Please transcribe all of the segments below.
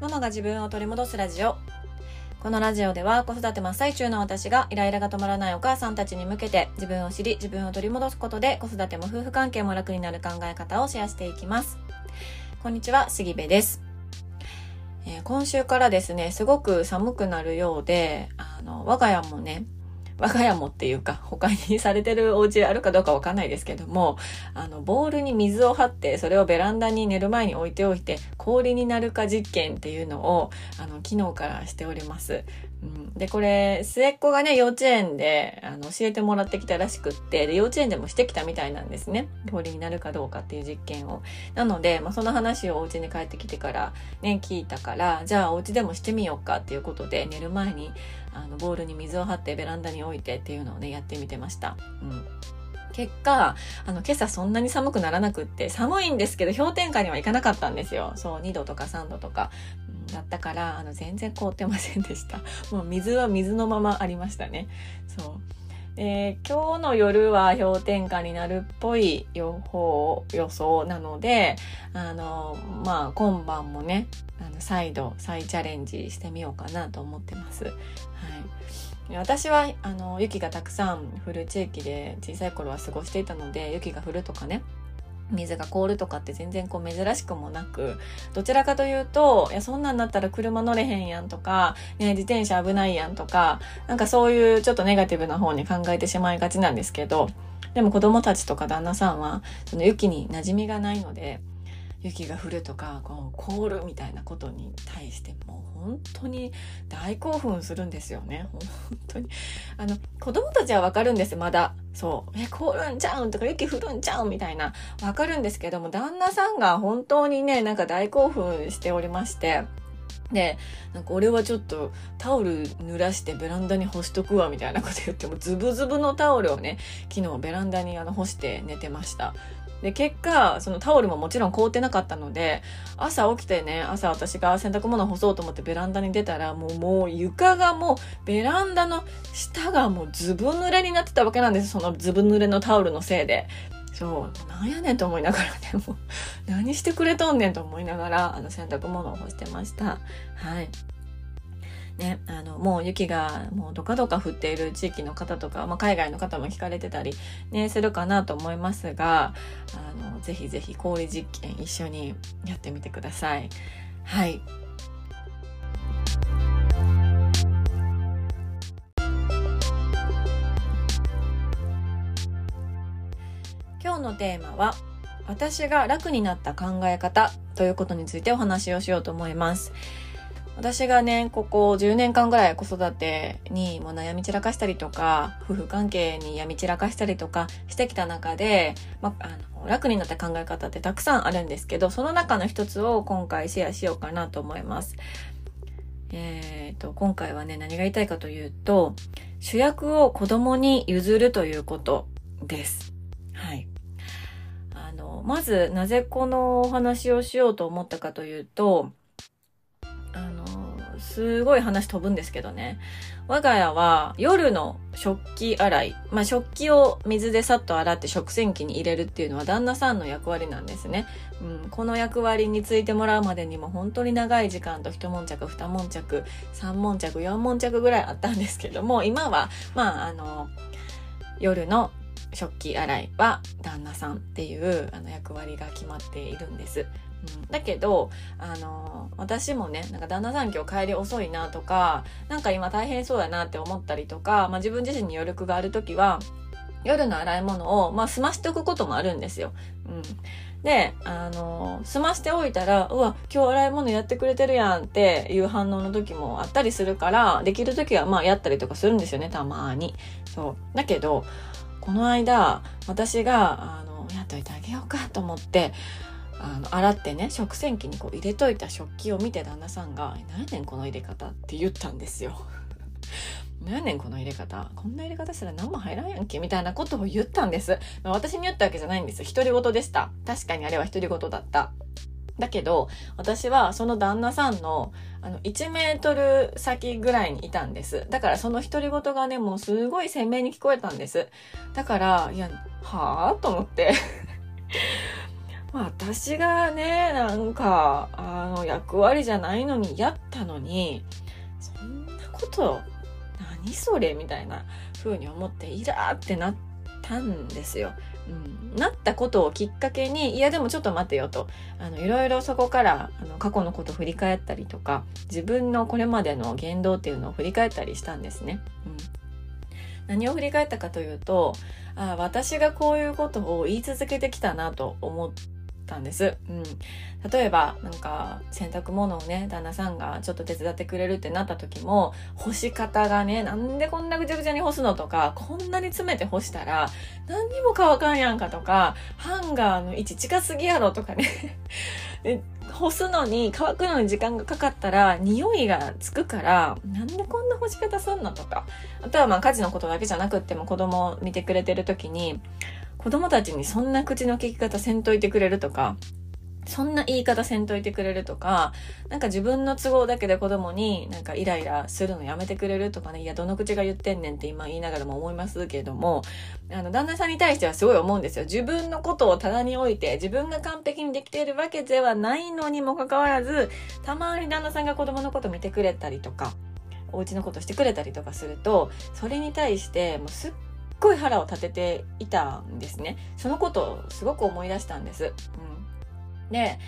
ママが自分を取り戻すラジオ？このラジオでは子育て真っ最中の私がイライラが止まらないお母さんたちに向けて自分を知り自分を取り戻すことで子育ても夫婦関係も楽になる考え方をシェアしていきます。こんにちは、杉部です。えー、今週からですね、すごく寒くなるようで、あの、我が家もね、我が家もっていうか、他にされてるお家あるかどうかわかんないですけども、あの、ボールに水を張って、それをベランダに寝る前に置いておいて、氷になるか実験っていうのを、あの、昨日からしております。うん、で、これ、末っ子がね、幼稚園で、あの、教えてもらってきたらしくって、で、幼稚園でもしてきたみたいなんですね。氷になるかどうかっていう実験を。なので、まあ、その話をお家に帰ってきてから、ね、聞いたから、じゃあお家でもしてみようかっていうことで、寝る前に、あのボウルに水を張ってベランダに置いてっていうのをねやってみてました。うん結果、あの、今朝そんなに寒くならなくって、寒いんですけど、氷点下にはいかなかったんですよ。そう、2度とか3度とか、だったから、あの、全然凍ってませんでした。もう水は水のままありましたね。そう。えー、今日の夜は氷点下になるっぽい予報、予想なので、あの、まあ、今晩もね、あの、再度、再チャレンジしてみようかなと思ってます。はい。私は、あの、雪がたくさん降る地域で小さい頃は過ごしていたので、雪が降るとかね、水が凍るとかって全然こう珍しくもなく、どちらかというと、いや、そんなんなったら車乗れへんやんとか、ね、自転車危ないやんとか、なんかそういうちょっとネガティブな方に考えてしまいがちなんですけど、でも子供たちとか旦那さんは、その雪に馴染みがないので、雪が降るとかこう凍るみたいなことに対してもう本当に大興奮するんですよね。本当に。あの子供たちはわかるんですまだ。そう。え凍るんちゃうんとか雪降るんちゃうんみたいな。わかるんですけども旦那さんが本当にねなんか大興奮しておりまして。で、なんか俺はちょっとタオル濡らしてベランダに干しとくわみたいなこと言ってもズブズブのタオルをね、昨日ベランダにあの干して寝てました。で、結果、そのタオルももちろん凍ってなかったので、朝起きてね、朝私が洗濯物干そうと思ってベランダに出たら、もう、もう床がもう、ベランダの下がもうずぶ濡れになってたわけなんです。そのずぶ濡れのタオルのせいで。そう、なんやねんと思いながらね、もう、何してくれとんねんと思いながら、あの、洗濯物を干してました。はい。ね、あの、もう雪がもうどかどか降っている地域の方とか、まあ、海外の方も聞かれてたりね、するかなと思いますが、あの、ぜひぜひ氷実験一緒にやってみてください。はい。今日のテーマは、私が楽になった考え方ということについてお話をしようと思います。私がね、ここ10年間ぐらい子育てにも悩み散らかしたりとか、夫婦関係に闇散らかしたりとかしてきた中で、まあの、楽になった考え方ってたくさんあるんですけど、その中の一つを今回シェアしようかなと思います。えっ、ー、と、今回はね、何が言いたいかというと、主役を子供に譲るということです。はい。あの、まず、なぜこのお話をしようと思ったかというと、あのすごい話飛ぶんですけどね。我が家は夜の食器洗い、まあ、食器を水でさっと洗って食洗機に入れるっていうのは旦那さんの役割なんですね。うん、この役割についてもらうまでにも本当に長い時間と一悶着、二悶着、三悶着、四悶着ぐらいあったんですけども、今は、まあ、あの、夜の食器洗いは旦那さんっていうあの役割が決まっているんです。うん、だけど、あの私もね、なんか旦那さん今日帰り遅いなとか、なんか今大変そうやなって思ったりとか、まあ自分自身に余力がある時は、夜の洗い物を、まあ済ましておくこともあるんですよ。うん。で、あの済ましておいたら、うわ、今日洗い物やってくれてるやんっていう反応の時もあったりするから、できる時はまあやったりとかするんですよね、たまに。そう。だけど、この間、私が、あの、やっといてあげようかと思って、あの洗ってね食洗機にこう入れといた食器を見て旦那さんが「何やねんこの入れ方」って言ったんですよ。何やねんこの入れ方こんな入れ方したら何も入らんやんけみたいなことを言ったんです。ま、私に言ったわけじゃないんです。独り言でした。確かにあれは独り言だった。だけど、私はその旦那さんの、あの、1メートル先ぐらいにいたんです。だからその独り言がね、もうすごい鮮明に聞こえたんです。だから、いや、はぁと思って私がね、なんか、あの、役割じゃないのにやったのに、そんなこと、何それみたいな風に思って、イラーってなったんですよ。うん、なったことをきっかけにいやでもちょっと待てよとあのいろいろそこからあの過去のこと振り返ったりとか自分のこれまでの言動っていうのを振り返ったりしたんですね。うん、何を振り返ったかというとあ私がこういうことを言い続けてきたなと思ったんです。うん。例えば、なんか、洗濯物をね、旦那さんがちょっと手伝ってくれるってなった時も、干し方がね、なんでこんなぐちゃぐちゃに干すのとか、こんなに詰めて干したら、何にも乾かんやんかとか、ハンガーの位置近すぎやろとかね。干すのに、乾くのに時間がかかったら、匂いがつくから、なんでこんな干し方すんのとか。あとはまあ家事のことだけじゃなくっても子供を見てくれてる時に、子供たちにそんな口の利き方せんといてくれるとか、そんな言い方せんといてくれるとか、なんか自分の都合だけで子供になんかイライラするのやめてくれるとかね、いや、どの口が言ってんねんって今言いながらも思いますけれども、あの、旦那さんに対してはすごい思うんですよ。自分のことを棚に置いて、自分が完璧にできているわけではないのにもかかわらず、たまに旦那さんが子供のこと見てくれたりとか、お家のことしてくれたりとかすると、それに対してもうすっごい腹を立てていたんですね。そのことをすごく思い出したんです。うん、で、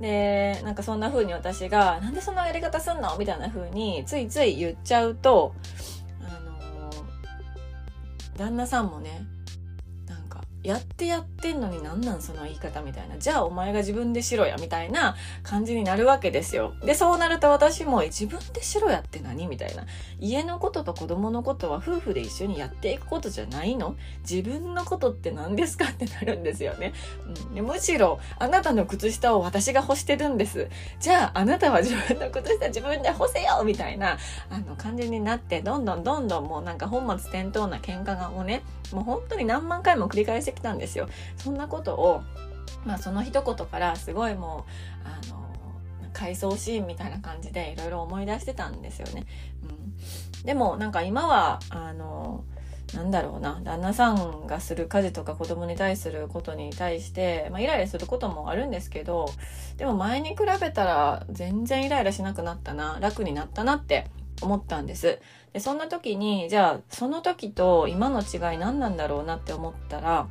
で、なんかそんな風に私が、なんでそんなやり方すんの？みたいな風についつい言っちゃうと、あのー、旦那さんもね、やってやってんのになんなんその言い方みたいな。じゃあお前が自分でしろやみたいな感じになるわけですよ。で、そうなると私も自分でしろやって何みたいな。家のことと子供のことは夫婦で一緒にやっていくことじゃないの？自分のことって何ですかってなるんですよね。うん、でむしろ、あなたの靴下を私が干してるんです。じゃああなたは自分の靴下自分で干せよみたいな、あの感じになって、どんどんどんどんもうなんか本末転倒な喧嘩がもうね、もう本当に何万回も繰り返してきたんですよ。そんなことを、まあその一言からすごいもう、あの、回想シーンみたいな感じでいろいろ思い出してたんですよね。うん、でもなんか今は、あの、なんだろうな、旦那さんがする家事とか子供に対することに対して、まあ、イライラすることもあるんですけど、でも前に比べたら全然イライラしなくなったな、楽になったなって思ったんです。で、そんな時に、じゃあその時と今の違い何なんだろうなって思ったら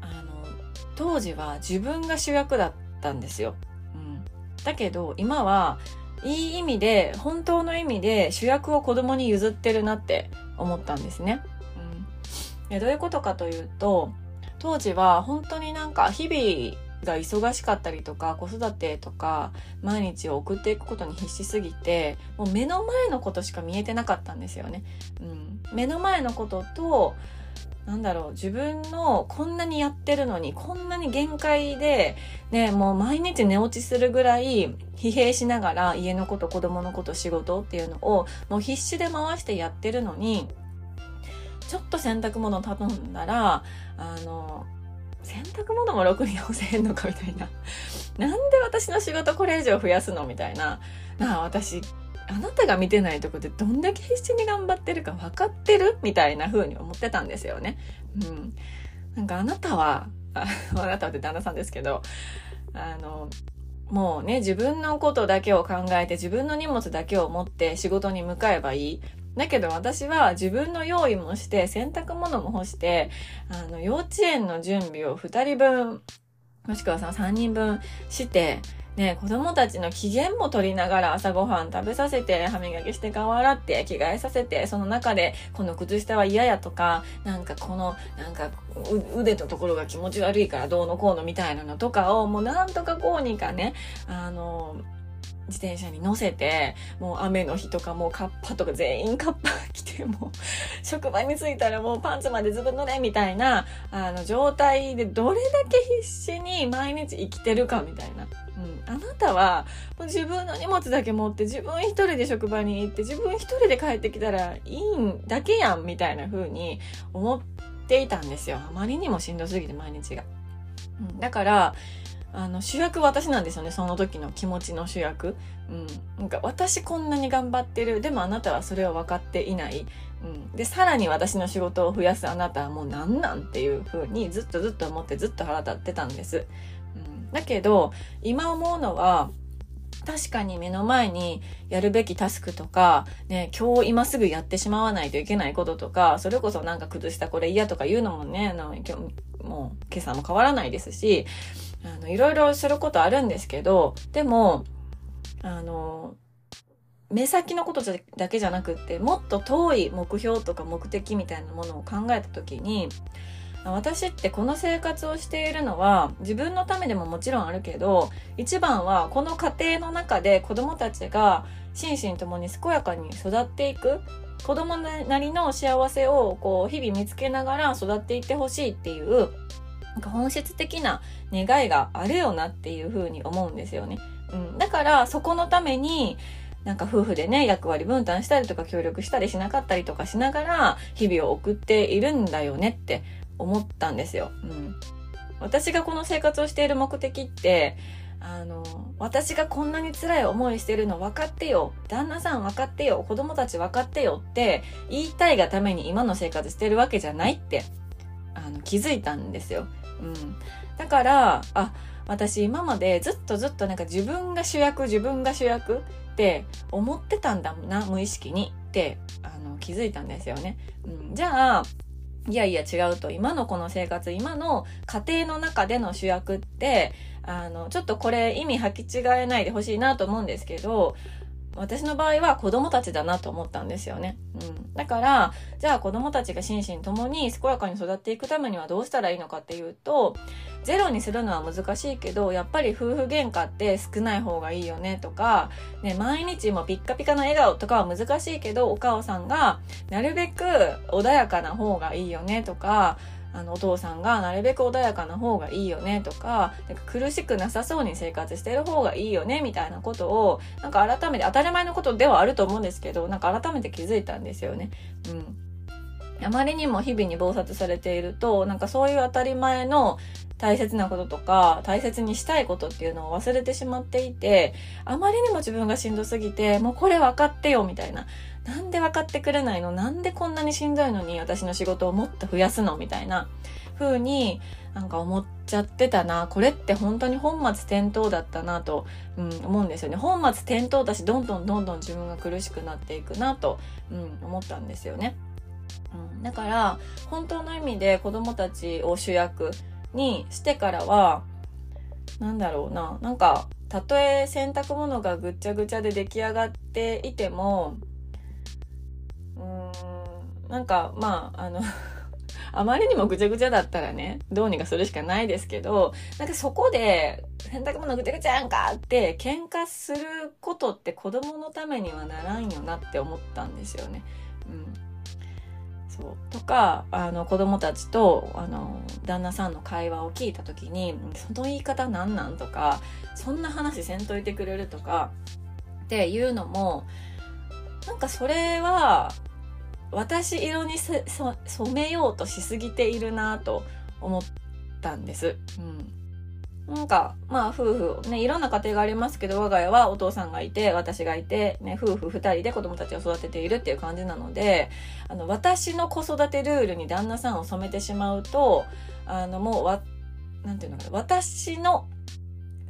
あの、当時は自分が主役だったんですよ。うん、だけど今はいい意味で本当の意味で主役を子供に譲ってるなって思ったんですね。うん、でどういうことかというと当時は本当になんか日々が忙しかったりとか子育てとか毎日を送っていくことに必死すぎてもう目の前のことしか見えてなかったんですよね。うん、目の前のこととなんだろう、自分のこんなにやってるのに、こんなに限界で、ね、もう毎日寝落ちするぐらい疲弊しながら家のこと、子供のこと、仕事っていうのをもう必死で回してやってるのに、ちょっと洗濯物頼んだら、あの、洗濯物もろくに干せへんのかみたいな。なんで私の仕事これ以上増やすのみたいな。なあ、私あなたが見てないとこでどんだけ必死に頑張ってるか分かってるみたいな風に思ってたんですよね。うん。なんかあなたは、あなたはって旦那さんですけど、あの、もうね、自分のことだけを考えて自分の荷物だけを持って仕事に向かえばいい。だけど私は自分の用意もして洗濯物も干して、あの、幼稚園の準備を2人分、もしくはさ、3人分して、ね、子供たちの機嫌も取りながら朝ごはん食べさせて、歯磨きして顔洗って着替えさせて、その中でこの靴下は嫌やとか、なんかこの、なんか腕のところが気持ち悪いからどうのこうのみたいなのとかをもうなんとかこうにかね、あの、自転車に乗せて、もう雨の日とかもうカッパとか全員カッパ着て、もう 職場に着いたらもうパンツまでずぶ濡れみたいな、あの状態でどれだけ必死に毎日生きてるかみたいな。うん、あなたはもう自分の荷物だけ持って自分一人で職場に行って自分一人で帰ってきたらいいんだけやんみたいな風に思っていたんですよ。あまりにもしんどすぎて毎日が。うん、だからあの主役私なんですよねその時の気持ちの主役。うん、なんか私こんなに頑張ってる。でもあなたはそれを分かっていない。うん、でさらに私の仕事を増やすあなたはもう何なんっていう風にずっとずっと思ってずっと腹立ってたんです、うん、だけど今思うのは確かに目の前にやるべきタスクとか、ね、今日今すぐやってしまわないといけないこととか、それこそなんか崩したこれ嫌とか言うのもね、あの今日もう今朝も変わらないですし、あの、いろいろすることあるんですけど、でも、あの、目先のことだけじゃなくって、もっと遠い目標とか目的みたいなものを考えた時に、私ってこの生活をしているのは自分のためでももちろんあるけど一番はこの家庭の中で子供たちが心身ともに健やかに育っていく子供なりの幸せをこう日々見つけながら育っていってほしいっていうなんか本質的な願いがあるよなっていうふうに思うんですよね。うん、だからそこのためになんか夫婦でね、役割分担したりとか協力したりしなかったりとかしながら日々を送っているんだよねって思ったんですよ。うん。私がこの生活をしている目的って、あの、私がこんなに辛い思いしてるの分かってよ。旦那さん分かってよ。子供たち分かってよって言いたいがために今の生活してるわけじゃないって、あの、気づいたんですよ。うん。だから、あ、私今までずっとずっとなんか自分が主役、自分が主役って思ってたんだな、無意識にってあの気づいたんですよね。うん、じゃあ、いやいや違うと。今のこの生活、今の家庭の中での主役って、あの、ちょっとこれ意味履き違えないでほしいなと思うんですけど、私の場合は子供たちだなと思ったんですよね。うん。だから、じゃあ子供たちが心身ともに健やかに育っていくためにはどうしたらいいのかっていうと、ゼロにするのは難しいけど、やっぱり夫婦喧嘩って少ない方がいいよねとか、ね、毎日もピッカピカの笑顔とかは難しいけど、お母さんがなるべく穏やかな方がいいよねとか、あのお父さんがなるべく穏やかな方がいいよねとかなんか苦しくなさそうに生活してる方がいいよねみたいなことをなんか改めて当たり前のことではあると思うんですけどなんか改めて気づいたんですよね。うんあまりにも日々に忙殺されていると、なんかそういう当たり前の大切なこととか、大切にしたいことっていうのを忘れてしまっていて、あまりにも自分がしんどすぎて、もうこれ分かってよみたいな。なんで分かってくれないの？なんでこんなにしんどいのに？私の仕事をもっと増やすの？みたいな風になんか思っちゃってたな。これって本当に本末転倒だったなと、うん、思うんですよね。本末転倒だし、どんどんどんどん自分が苦しくなっていくなと、うん、思ったんですよね。うん、だから、本当の意味で子供たちを主役にしてからは、なんだろうな、なんか、たとえ洗濯物がぐっちゃぐちゃで出来上がっていても、なんか、まあ、あの あまりにもぐちゃぐちゃだったらね、どうにかするしかないですけど、なんかそこで、洗濯物ぐちゃぐちゃやんかって喧嘩することって子供のためにはならんよなって思ったんですよね。うん。そう。とか、あの、子供たちと、あの、旦那さんの会話を聞いた時に、その言い方なんなんとか、そんな話せんといてくれるとか、っていうのも、なんかそれは、私色に染めようとしすぎているなと思ったんです。うん。なんか、まあ夫婦、ね、いろんな家庭がありますけど、我が家はお父さんがいて、私がいて、ね、夫婦二人で子供たちを育てているっていう感じなので、あの、私の子育てルールに旦那さんを染めてしまうと、あの、もうわ、なんていうのかな、私の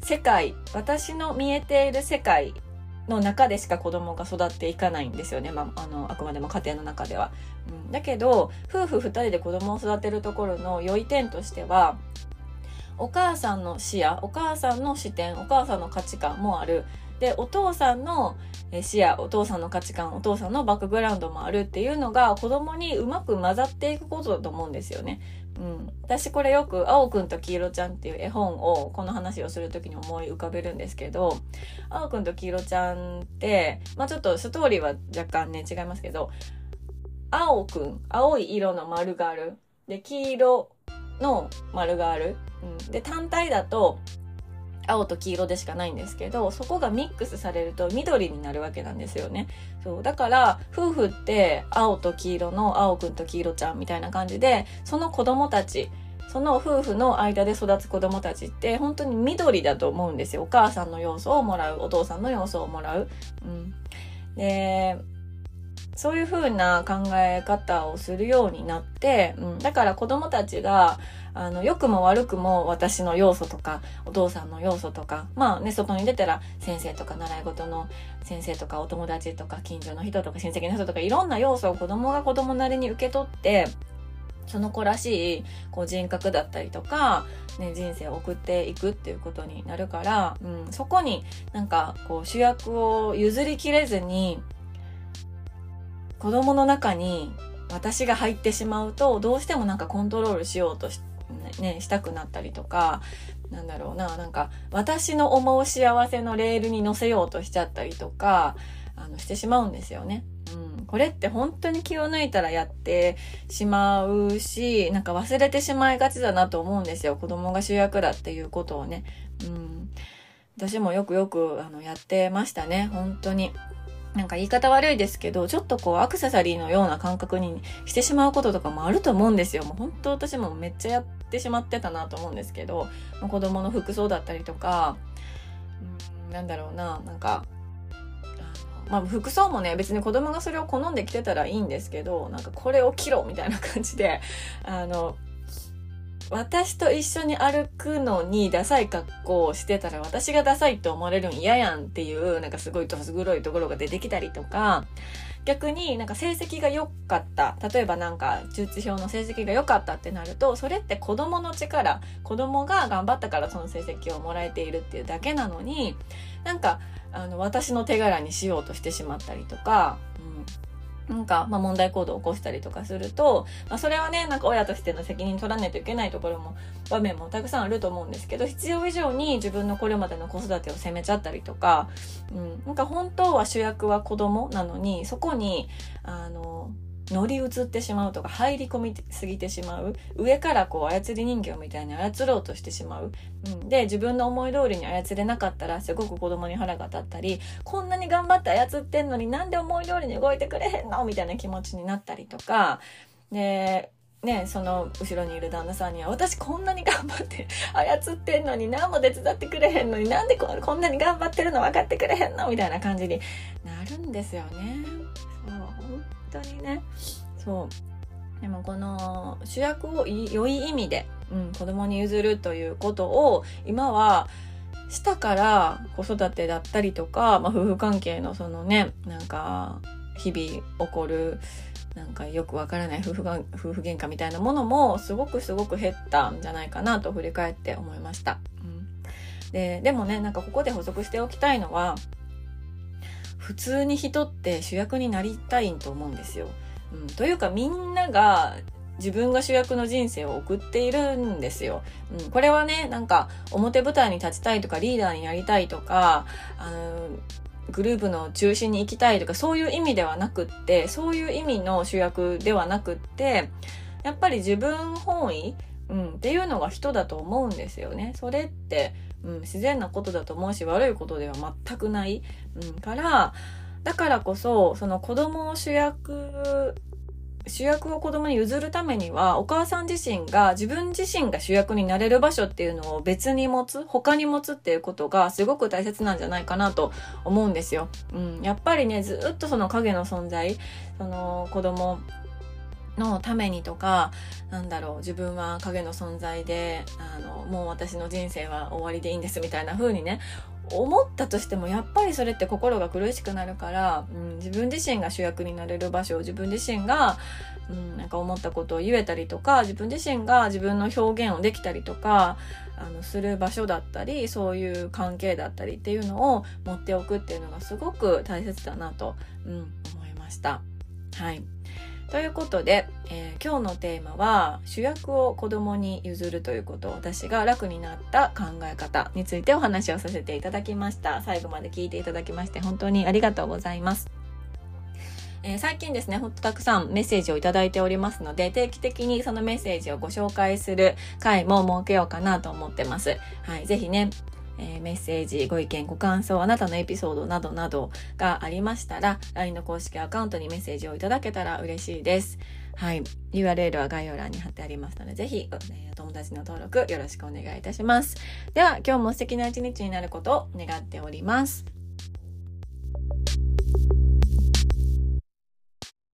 世界、私の見えている世界の中でしか子供が育っていかないんですよね、まあ、あのあくまでも家庭の中では。うん、だけど夫婦2人で子供を育てるところの良い点としてはお母さんの視野お母さんの視点お母さんの価値観もあるでお父さんの視野お父さんの価値観お父さんのバックグラウンドもあるっていうのが子供にうまく混ざっていくことだと思うんですよね。うん、私これよく「青くんと黄色ちゃん」っていう絵本をこの話をする時に思い浮かべるんですけど青くんと黄色ちゃんってまあちょっとストーリーは若干ね違いますけど青くん青い色の丸がある。で黄色の丸がある、うん、で単体だと青と黄色でしかないんですけどそこがミックスされると緑になるわけなんですよね。そうだから夫婦って青と黄色の青くんと黄色ちゃんみたいな感じでその子供たちその夫婦の間で育つ子供たちって本当に緑だと思うんですよ。お母さんの要素をもらうお父さんの要素をもらう、うん、でそういう風な考え方をするようになって、うん、だから子供たちが、あの、良くも悪くも私の要素とか、お父さんの要素とか、まあね、外に出たら先生とか習い事の先生とかお友達とか近所の人とか親戚の人とかいろんな要素を子供が子供なりに受け取って、その子らしいこう人格だったりとか、ね、人生を送っていくっていうことになるから、うん、そこになんかこう主役を譲りきれずに子供の中に私が入ってしまうとどうしてもなんかコントロールしようとし,、ね、したくなったりとかなんだろうななんか私の思う幸せのレールに乗せようとしちゃったりとかあのしてしまうんですよね。うん、これって本当に気を抜いたらやってしまうし、なんか忘れてしまいがちだなと思うんですよ。子供が主役だっていうことをね。うん。私もよくよくあのやってましたね。本当に。なんか言い方悪いですけど、ちょっとこうアクセサリーのような感覚にしてしまうこととかもあると思うんですよ。もう本当私もめっちゃやってしまってたなと思うんですけど、子供の服装だったりとか、うん、なんだろうな、なんかまあ、服装もね別に子供がそれを好んで着てたらいいんですけどなんかこれを着ろみたいな感じであの私と一緒に歩くのにダサい格好をしてたら私がダサいって思われるん嫌やんっていうなんかすごいどす黒いところが出てきたりとか逆になんか成績が良かった。例えばなんか中知表の成績が良かったってなるとそれって子供の力子供が頑張ったからその成績をもらえているっていうだけなのになんかあの私の手柄にしようとしてしまったりとか、うん、なんか、まあ、問題行動を起こしたりとかすると、まあ、それはねなんか親としての責任取らないといけないところも場面もたくさんあると思うんですけど必要以上に自分のこれまでの子育てを責めちゃったりとか、うん、なんか本当は主役は子供なのにそこにあの乗り移ってしまうとか入り込みすぎてしまう。上からこう操り人形みたいに操ろうとしてしまう、うん、で自分の思い通りに操れなかったらすごく子供に腹が立ったりこんなに頑張って操ってんのになんで思い通りに動いてくれへんのみたいな気持ちになったりとか。でね、その後ろにいる旦那さんには私こんなに頑張って操ってんのに何も手伝ってくれへんのになんでこんなに頑張ってるの分かってくれへんのみたいな感じになるんですよね。当にね。そう。でもこの主役を良い意味で、うん、子供に譲るということを今はしたから子育てだったりとか、まあ、夫婦関係のそのねなんか日々起こるなんかよくわからない夫婦が夫婦喧嘩みたいなものもすごくすごく減ったんじゃないかなと振り返って思いました。うん、ででもねなんかここで補足しておきたいのは普通に人って主役になりたいと思うんですよ。うん、というかみんなが自分が主役の人生を送っているんですよ。うん、これはね、なんか表舞台に立ちたいとかリーダーになりたいとか、あの、グループの中心に行きたいとかそういう意味ではなくって、そういう意味の主役ではなくって、やっぱり自分本位、うん、っていうのが人だと思うんですよね。それって、うん、自然なことだと思うし悪いことでは全くない、うん、からだからこそその子供を主役主役を子供に譲るためにはお母さん自身が自分自身が主役になれる場所っていうのを別に持つ他に持つっていうことがすごく大切なんじゃないかなと思うんですよ。うん、やっぱりねずっとその影の存在その子供のためにとかなんだろう自分は影の存在であのもう私の人生は終わりでいいんですみたいな風にね思ったとしてもやっぱりそれって心が苦しくなるから、うん、自分自身が主役になれる場所を自分自身が、うん、なんか思ったことを言えたりとか自分自身が自分の表現をできたりとかあのする場所だったりそういう関係だったりっていうのを持っておくっていうのがすごく大切だなと、うん、思いました。はいということで、えー、今日のテーマは主役を子供に譲るということ私が楽になった考え方についてお話をさせていただきました最後まで聞いていただきまして本当にありがとうございますえー、最近ですね、ほんとたくさんメッセージをいただいておりますので、定期的にそのメッセージをご紹介する回も設けようかなと思ってます。はい、ぜひね、えー、メッセージ、ご意見、ご感想、あなたのエピソードなどなどがありましたら、LINE の公式アカウントにメッセージをいただけたら嬉しいです。はい。URL は概要欄に貼ってありますので、ぜひ、えお友達の登録よろしくお願いいたします。では、今日も素敵な一日になることを願っております。